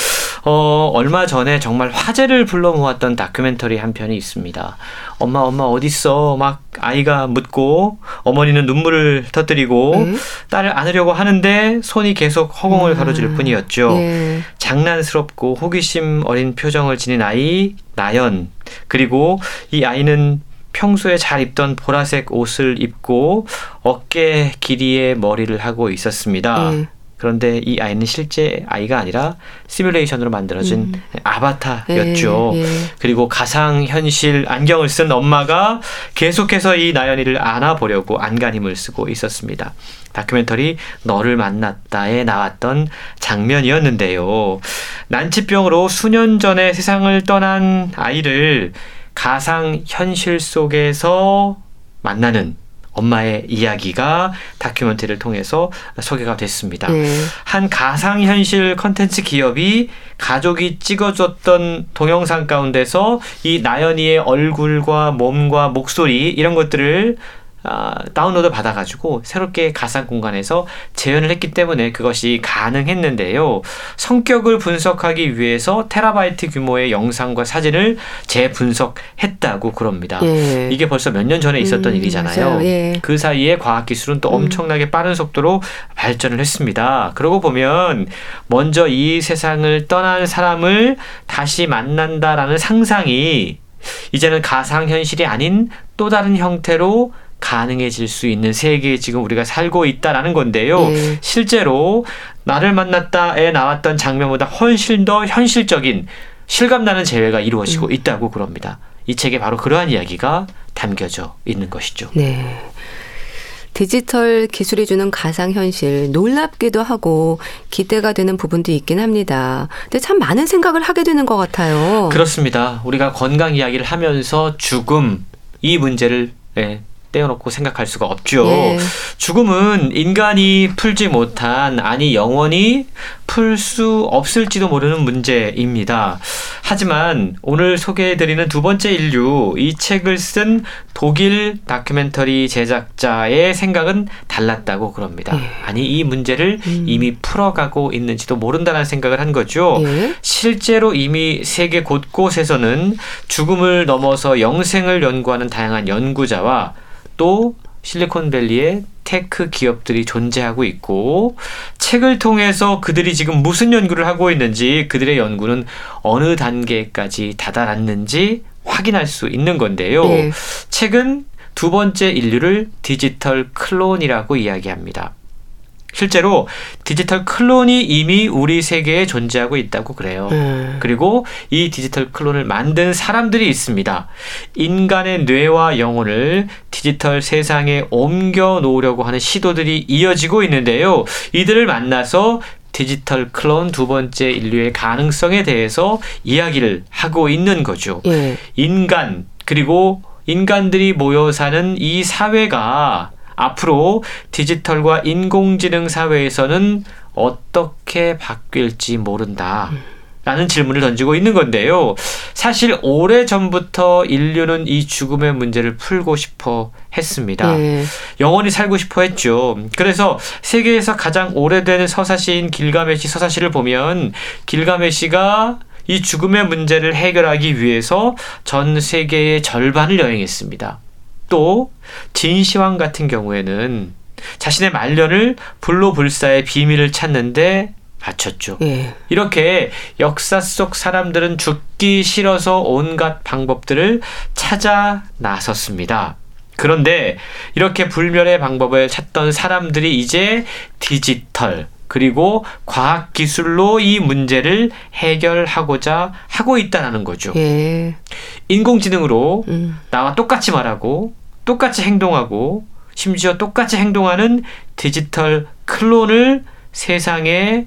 어, 얼마 전에 정말 화제를 불러 모았던 다큐멘터리 한 편이 있습니다. 엄마, 엄마, 어딨어? 막 아이가 묻고 어머니는 눈물을 터뜨리고 예. 딸을 안으려고 하는데 손이 계속 허공을 음. 가로질 뿐이었죠. 예. 장난스럽고 호기심 어린 표정을 지닌 아이, 나연. 그리고 이 아이는 평소에 잘 입던 보라색 옷을 입고 어깨 길이의 머리를 하고 있었습니다. 음. 그런데 이 아이는 실제 아이가 아니라 시뮬레이션으로 만들어진 음. 아바타였죠. 예, 예. 그리고 가상 현실 안경을 쓴 엄마가 계속해서 이 나연이를 안아보려고 안간힘을 쓰고 있었습니다. 다큐멘터리 너를 만났다에 나왔던 장면이었는데요. 난치병으로 수년 전에 세상을 떠난 아이를 가상 현실 속에서 만나는 엄마의 이야기가 다큐멘터리를 통해서 소개가 됐습니다. 네. 한 가상현실 컨텐츠 기업이 가족이 찍어줬던 동영상 가운데서 이 나연이의 얼굴과 몸과 목소리 이런 것들을 어, 다운로드 받아가지고 새롭게 가상 공간에서 재현을 했기 때문에 그것이 가능했는데요. 성격을 분석하기 위해서 테라바이트 규모의 영상과 사진을 재분석했다고 그럽니다. 예. 이게 벌써 몇 년 전에 있었던 음, 일이잖아요. 예. 그 사이에 과학 기술은 또 음. 엄청나게 빠른 속도로 발전을 했습니다. 그러고 보면 먼저 이 세상을 떠난 사람을 다시 만난다라는 상상이 이제는 가상현실이 아닌 또 다른 형태로 가능해질 수 있는 세계에 지금 우리가 살고 있다라는 건데요. 네. 실제로 나를 만났다에 나왔던 장면보다 훨씬 더 현실적인 실감나는 재회가 이루어지고 음. 있다고 그럽니다. 이 책에 바로 그러한 이야기가 담겨져 있는 것이죠. 네. 디지털 기술이 주는 가상현실 놀랍기도 하고 기대가 되는 부분도 있긴 합니다. 근데 참 많은 생각을 하게 되는 것 같아요. 그렇습니다. 우리가 건강 이야기를 하면서 죽음 이 문제를 네, 떼어놓고 생각할 수가 없죠. 예. 죽음은 인간이 풀지 못한 아니 영원히 풀 수 없을지도 모르는 문제입니다. 하지만 오늘 소개해드리는 두 번째 인류 이 책을 쓴 독일 다큐멘터리 제작자의 생각은 달랐다고 그럽니다. 예. 아니 이 문제를 음. 이미 풀어가고 있는지도 모른다는 생각을 한 거죠. 예. 실제로 이미 세계 곳곳에서는 죽음을 넘어서 영생을 연구하는 다양한 연구자와 또 실리콘밸리에 tech 기업들이 존재하고 있고 책을 통해서 그들이 지금 무슨 연구를 하고 있는지 그들의 연구는 어느 단계까지 다다랐는지 확인할 수 있는 건데요. 네. 책은 두 번째 인류를 디지털 클론이라고 이야기합니다. 실제로 디지털 클론이 이미 우리 세계에 존재하고 있다고 그래요. 음. 그리고 이 디지털 클론을 만든 사람들이 있습니다. 인간의 뇌와 영혼을 디지털 세상에 옮겨 놓으려고 하는 시도들이 이어지고 있는데요. 이들을 만나서 디지털 클론 두 번째 인류의 가능성에 대해서 이야기를 하고 있는 거죠. 예. 인간 그리고 인간들이 모여 사는 이 사회가 앞으로 디지털과 인공지능 사회에서는 어떻게 바뀔지 모른다. 라는 질문을 던지고 있는 건데요. 사실 오래 전부터 인류는 이 죽음의 문제를 풀고 싶어 했습니다. 네. 영원히 살고 싶어 했죠. 그래서 세계에서 가장 오래된 서사시인 길가메시 서사시를 보면 길가메시가 이 죽음의 문제를 해결하기 위해서 전 세계의 절반을 여행했습니다. 또 진시황 같은 경우에는 자신의 말년을 불로불사의 비밀을 찾는데 바쳤죠. 예. 이렇게 역사 속 사람들은 죽기 싫어서 온갖 방법들을 찾아 나섰습니다. 그런데 이렇게 불멸의 방법을 찾던 사람들이 이제 디지털, 그리고 과학 기술로 이 문제를 해결하고자 하고 있다는 거죠. 예. 인공지능으로 음. 나와 똑같이 말하고 똑같이 행동하고 심지어 똑같이 행동하는 디지털 클론을 세상에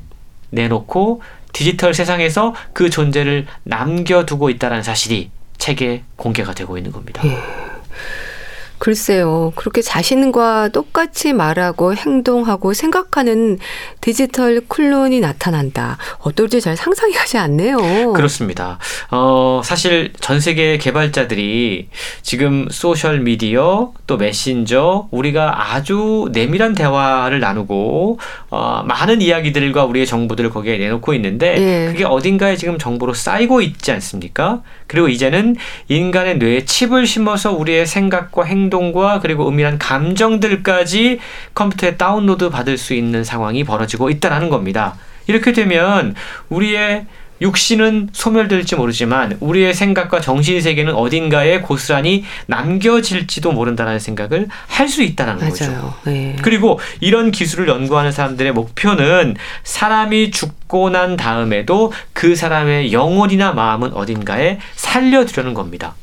내놓고 디지털 세상에서 그 존재를 남겨두고 있다는 사실이 책에 공개가 되고 있는 겁니다. 예. 글쎄요. 그렇게 자신과 똑같이 말하고 행동하고 생각하는 디지털 클론이 나타난다. 어떨지 잘 상상이 가지 않네요. 그렇습니다. 어, 사실 전 세계 개발자들이 지금 소셜 미디어 또 메신저 우리가 아주 내밀한 대화를 나누고 어, 많은 이야기들과 우리의 정보들을 거기에 내놓고 있는데 예. 그게 어딘가에 지금 정보로 쌓이고 있지 않습니까? 그리고 이제는 인간의 뇌에 칩을 심어서 우리의 생각과 행동 과 그리고 은밀한 감정들까지 컴퓨터에 다운로드 받을 수 있는 상황이 벌어지고 있다는 겁니다. 이렇게 되면 우리의 육신은 소멸될지 모르지만 우리의 생각과 정신 세계는 어딘가에 고스란히 남겨질지도 모른다는 생각을 할 수 있다는 맞아요. 거죠. 네. 그리고 이런 기술을 연구하는 사람들의 목표는 사람이 죽고 난 다음에도 그 사람의 영혼이나 마음은 어딘가에 살려두려는 겁니다.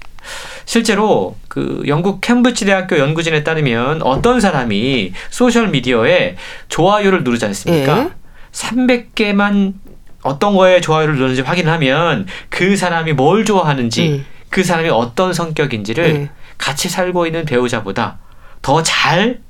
실제로 그 영국 캠브리지 대학교 연구진에 따르면 어떤 사람이 소셜 미디어에 좋아요를 누르지 않습니까? 예. 300개만 어떤 거에 좋아요를 누르는지 확인하면 그 사람이 뭘 좋아하는지 음. 그 사람이 어떤 성격인지를 음. 같이 살고 있는 배우자보다 더 잘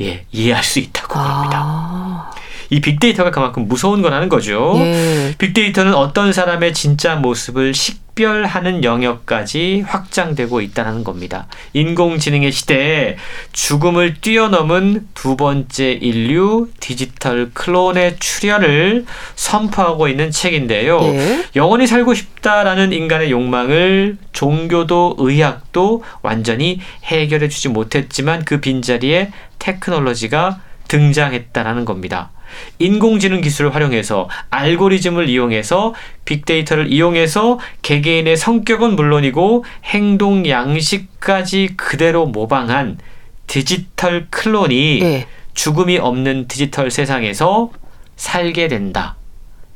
예, 이해할 수 있다고 합니다. 아. 이 빅데이터가 그만큼 무서운 거라는 거죠. 예. 빅데이터는 어떤 사람의 진짜 모습을 식별하는 영역까지 확장되고 있다는 겁니다. 인공지능의 시대에 죽음을 뛰어넘은 두 번째 인류 디지털 클론의 출현을 선포하고 있는 책인데요. 예. 영원히 살고 싶다라는 인간의 욕망을 종교도 의학도 완전히 해결해 주지 못했지만 그 빈자리에 테크놀로지가 등장했다라는 겁니다. 인공지능 기술을 활용해서 알고리즘을 이용해서 빅데이터를 이용해서 개개인의 성격은 물론이고 행동 양식까지 그대로 모방한 디지털 클론이 네. 죽음이 없는 디지털 세상에서 살게 된다.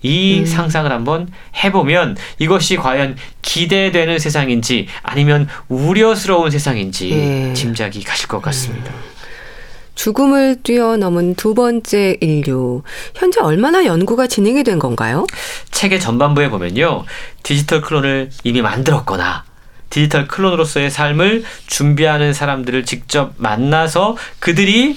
이 음. 상상을 한번 해보면 이것이 과연 기대되는 세상인지 아니면 우려스러운 세상인지 네. 짐작이 가실 것 같습니다. 음. 죽음을 뛰어넘은 두 번째 인류. 현재 얼마나 연구가 진행이 된 건가요? 책의 전반부에 보면요. 디지털 클론을 이미 만들었거나 디지털 클론으로서의 삶을 준비하는 사람들을 직접 만나서 그들이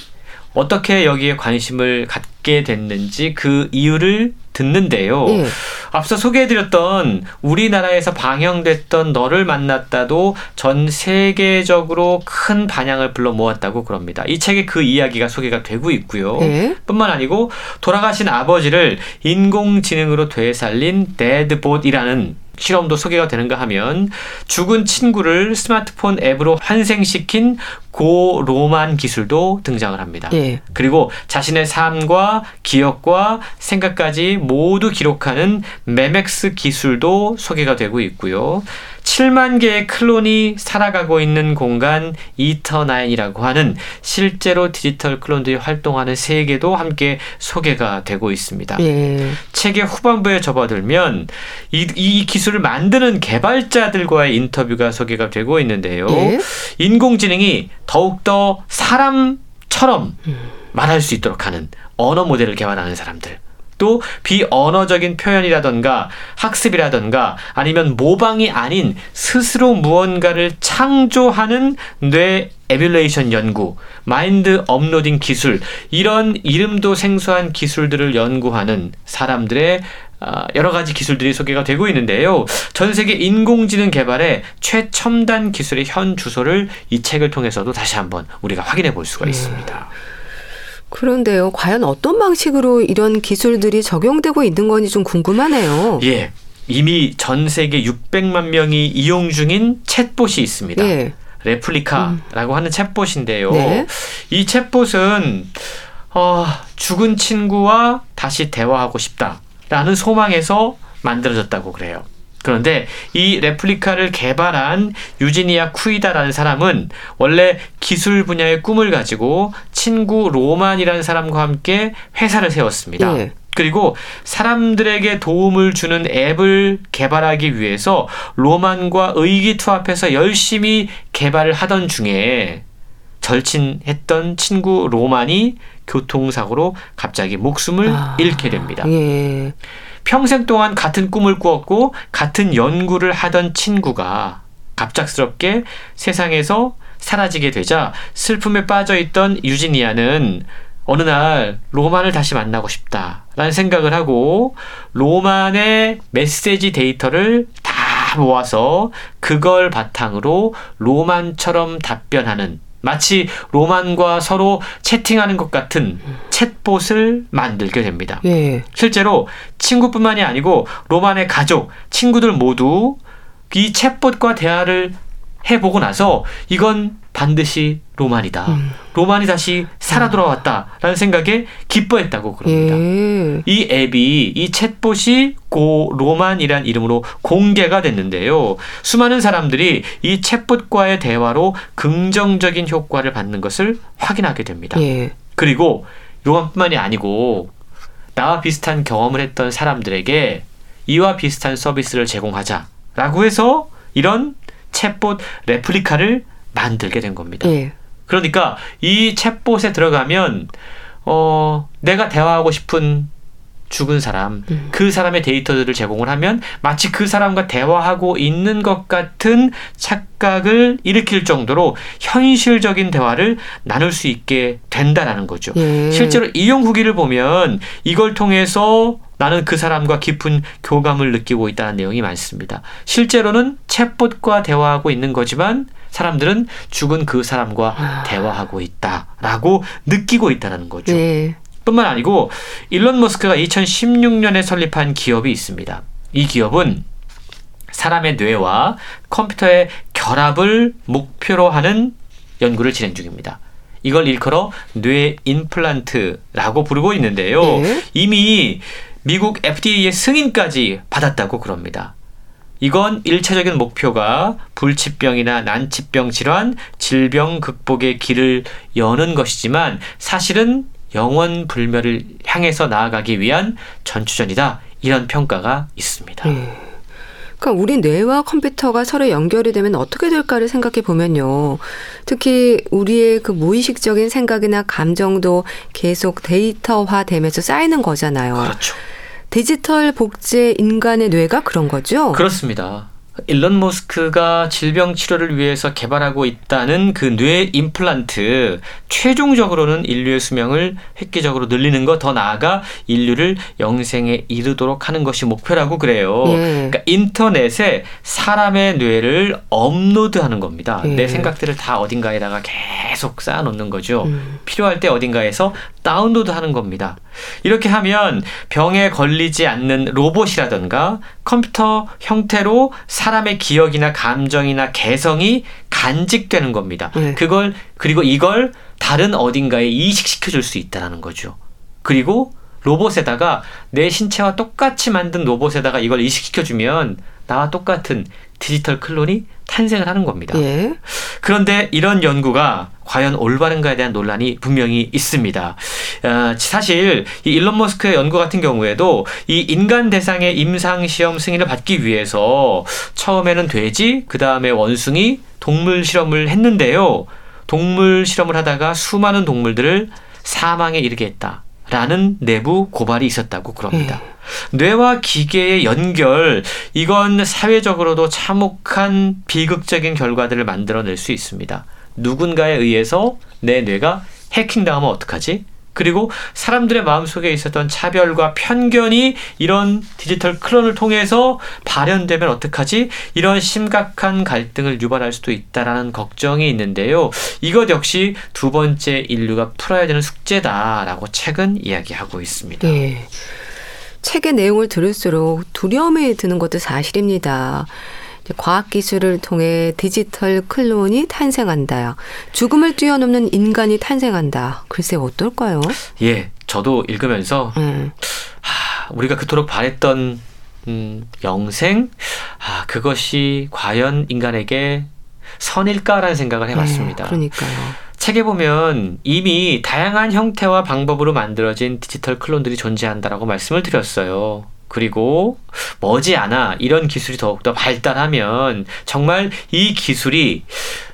어떻게 여기에 관심을 갖게 됐는지 그 이유를 듣는데요. 예. 앞서 소개해드렸던 우리나라에서 방영됐던 너를 만났다도 전 세계적으로 큰 반향을 불러 모았다고 그럽니다. 이 책에 그 이야기가 소개가 되고 있고요. 예. 뿐만 아니고 돌아가신 아버지를 인공지능으로 되살린 deadbot이라는 실험도 소개가 되는가 하면 죽은 친구를 스마트폰 앱으로 환생시킨 고 로만 기술도 등장을 합니다. 예. 그리고 자신의 삶과 기억과 생각까지 모두 기록하는 메맥스 기술도 소개가 되고 있고요. 7만 개의 클론이 살아가고 있는 공간 이터나인이라고 하는 실제로 디지털 클론들이 활동하는 세계도 함께 소개가 되고 있습니다. 예. 책의 후반부에 접어들면 이, 이, 기술을 만드는 개발자들과의 인터뷰가 소개가 되고 있는데요. 예. 인공지능이 더욱더 사람처럼 말할 수 있도록 하는 언어 모델을 개발하는 사람들. 또 비언어적인 표현이라던가 학습이라던가 아니면 모방이 아닌 스스로 무언가를 창조하는 뇌 에뮬레이션 연구, mind uploading 기술, 이런 이름도 생소한 기술들을 연구하는 사람들의 아, 여러 가지 기술들이 소개가 되고 있는데요. 전 세계 인공지능 개발의 최첨단 기술의 현 주소를 이 책을 통해서도 다시 한번 우리가 확인해 볼 수가 네. 있습니다. 그런데요, 과연 어떤 방식으로 이런 기술들이 적용되고 있는 건지 좀 궁금하네요. 예. 이미 전 세계 600만 명이 이용 중인 챗봇이 있습니다. 예. 레플리카라고 음. 하는 챗봇인데요. 네. 이 챗봇은 어, 죽은 친구와 다시 대화하고 싶다라는 소망에서 만들어졌다고 그래요. 그런데 이 레플리카를 개발한 유지니아 쿠이다라는 사람은 원래 기술 분야의 꿈을 가지고 친구 로만이라는 사람과 함께 회사를 세웠습니다. 예. 그리고 사람들에게 도움을 주는 앱을 개발하기 위해서 로만과 의기투합해서 열심히 개발을 하던 중에 절친했던 친구 로만이 교통사고로 갑자기 목숨을 아, 잃게 됩니다. 예. 평생 동안 같은 꿈을 꾸었고 같은 연구를 하던 친구가 갑작스럽게 세상에서 사라지게 되자 슬픔에 빠져 있던 유지니아는 어느 날 로만을 다시 만나고 싶다라는 생각을 하고 로만의 메시지 데이터를 다 모아서 그걸 바탕으로 로만처럼 답변하는 마치 로만과 서로 채팅하는 것 같은 챗봇을 만들게 됩니다. 예. 실제로 친구뿐만이 아니고 로만의 가족, 친구들 모두 이 챗봇과 대화를 해보고 나서 이건 반드시 로만이다. 음. 로만이 다시 살아 돌아왔다라는 생각에 기뻐했다고 그럽니다. 예. 이 앱이 이 챗봇이 고 로만이란 이름으로 공개가 됐는데요. 수많은 사람들이 이 챗봇과의 대화로 긍정적인 효과를 받는 것을 확인하게 됩니다. 예. 그리고 로만뿐만이 아니고 나와 비슷한 경험을 했던 사람들에게 이와 비슷한 서비스를 제공하자라고 해서 이런 챗봇 레플리카를 만들게 된 겁니다. 예. 그러니까 이 챗봇에 들어가면 어 내가 대화하고 싶은 죽은 사람, 음. 그 사람의 데이터들을 제공을 하면 마치 그 사람과 대화하고 있는 것 같은 착각을 일으킬 정도로 현실적인 대화를 나눌 수 있게 된다라는 거죠. 예. 실제로 이용 후기를 보면 이걸 통해서 나는 그 사람과 깊은 교감을 느끼고 있다는 내용이 많습니다. 실제로는 챗봇과 대화하고 있는 거지만 사람들은 죽은 그 사람과 아. 대화하고 있다라고 느끼고 있다는 거죠. 네. 뿐만 아니고 일론 머스크가 2016년에 설립한 기업이 있습니다. 이 기업은 사람의 뇌와 컴퓨터의 결합을 목표로 하는 연구를 진행 중입니다. 이걸 일컬어 뇌 임플란트라고 부르고 있는데요. 네. 이미 미국 FDA의 승인까지 받았다고 그럽니다. 이건 일차적인 목표가 불치병이나 난치병 질환, 질병 극복의 길을 여는 것이지만 사실은 영원 불멸을 향해서 나아가기 위한 전추전이다. 이런 평가가 있습니다. 네. 그러니까 우리 뇌와 컴퓨터가 서로 연결이 되면 어떻게 될까를 생각해 보면요. 특히 우리의 그 무의식적인 생각이나 감정도 계속 데이터화 되면서 쌓이는 거잖아요. 그렇죠. 디지털 복제 인간의 뇌가 그런 거죠? 그렇습니다. 일론 머스크가 질병 치료를 위해서 개발하고 있다는 그 뇌 임플란트 최종적으로는 인류의 수명을 획기적으로 늘리는 것 더 나아가 인류를 영생에 이르도록 하는 것이 목표라고 그래요. 예. 그러니까 인터넷에 사람의 뇌를 업로드하는 겁니다. 예. 내 생각들을 다 어딘가에다가 계속 쌓아놓는 거죠. 음. 필요할 때 어딘가에서 다운로드 하는 겁니다. 이렇게 하면 병에 걸리지 않는 로봇이라든가 컴퓨터 형태로 사람의 기억이나 감정이나 개성이 간직되는 겁니다. 네. 그걸 그리고 이걸 다른 어딘가에 이식시켜 줄 수 있다라는 거죠. 그리고 로봇에다가 내 신체와 똑같이 만든 로봇에다가 이걸 이식시켜 주면 나와 똑같은 디지털 클론이 탄생을 하는 겁니다. 예. 그런데 이런 연구가 과연 올바른가에 대한 논란이 분명히 있습니다. 어, 사실 이 일론 머스크의 연구 같은 경우에도 이 인간 대상의 임상 시험 승인을 받기 위해서 처음에는 돼지, 그 다음에 원숭이, 동물 실험을 했는데요. 동물 실험을 하다가 수많은 동물들을 사망에 이르게 했다. 라는 내부 고발이 있었다고 그럽니다. 음. 뇌와 기계의 연결, 이건 사회적으로도 참혹한 비극적인 결과들을 만들어낼 수 있습니다. 누군가에 의해서 내 뇌가 해킹당하면 어떡하지? 그리고 사람들의 마음속에 있었던 차별과 편견이 이런 디지털 클론을 통해서 발현되면 어떡하지? 이런 심각한 갈등을 유발할 수도 있다라는 걱정이 있는데요. 이것 역시 두 번째 인류가 풀어야 되는 숙제다라고 책은 이야기하고 있습니다. 네. 책의 내용을 들을수록 두려움이 드는 것도 사실입니다. 과학기술을 통해 디지털 클론이 탄생한다. 죽음을 뛰어넘는 인간이 탄생한다. 글쎄 어떨까요? 예, 저도 읽으면서 음. 하, 우리가 그토록 바랬던 음, 영생, 아, 그것이 과연 인간에게 선일까라는 생각을 해봤습니다. 네, 그러니까요. 책에 보면 이미 다양한 형태와 방법으로 만들어진 디지털 클론들이 존재한다라고 말씀을 드렸어요. 그리고 머지않아 이런 기술이 더욱더 발달하면 정말 이 기술이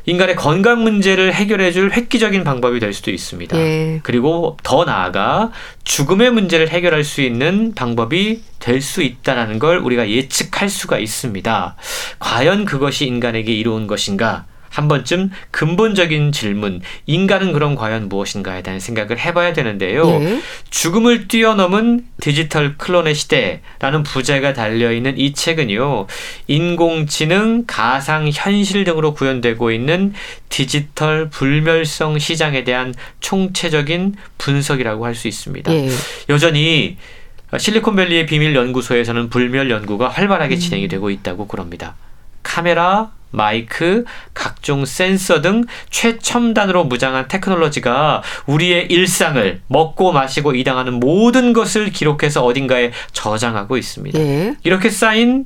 인간의 건강 문제를 해결해 줄 획기적인 방법이 될 수도 있습니다. 예. 그리고 더 나아가 죽음의 문제를 해결할 수 있는 방법이 될 수 있다라는 걸 우리가 예측할 수가 있습니다. 과연 그것이 인간에게 이루은 것인가? 한 번쯤 근본적인 질문, 인간은 그럼 과연 무엇인가에 대한 생각을 해봐야 되는데요. 예. 죽음을 뛰어넘은 디지털 클론의 시대라는 부제가 달려있는 이 책은요, 인공지능, 가상현실 등으로 구현되고 있는 디지털 불멸성 시장에 대한 총체적인 분석이라고 할 수 있습니다. 예. 여전히 실리콘밸리의 비밀 연구소에서는 불멸 연구가 활발하게 음. 진행이 되고 있다고 그럽니다. 카메라, 마이크, 각종 센서 등 최첨단으로 무장한 테크놀로지가 우리의 일상을 먹고 마시고 이당하는 모든 것을 기록해서 어딘가에 저장하고 있습니다. 예. 이렇게 쌓인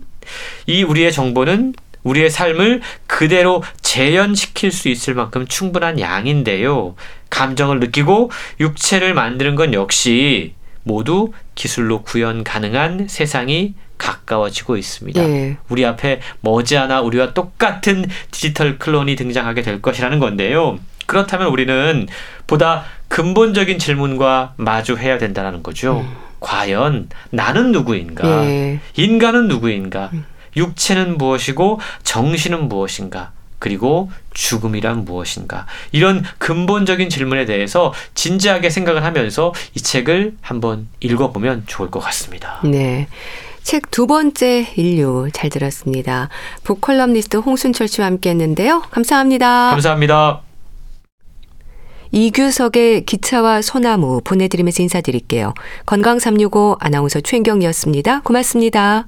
이 우리의 정보는 우리의 삶을 그대로 재현시킬 수 있을 만큼 충분한 양인데요. 감정을 느끼고 육체를 만드는 건 역시 모두 기술로 구현 가능한 세상이 가까워지고 있습니다. 네. 우리 앞에 머지않아 우리와 똑같은 디지털 클론이 등장하게 될 것이라는 건데요. 그렇다면 우리는 보다 근본적인 질문과 마주해야 된다는 거죠. 음. 과연 나는 누구인가? 네. 인간은 누구인가? 음. 육체는 무엇이고 정신은 무엇인가? 그리고 죽음이란 무엇인가? 이런 근본적인 질문에 대해서 진지하게 생각을 하면서 이 책을 한번 읽어보면 좋을 것 같습니다. 네. 책 두 번째 인류 잘 들었습니다. 북컬럼니스트 홍순철 씨와 함께 했는데요. 감사합니다. 감사합니다. 이규석의 기차와 소나무 보내드리면서 인사드릴게요. 건강365 아나운서 최인경이었습니다. 고맙습니다.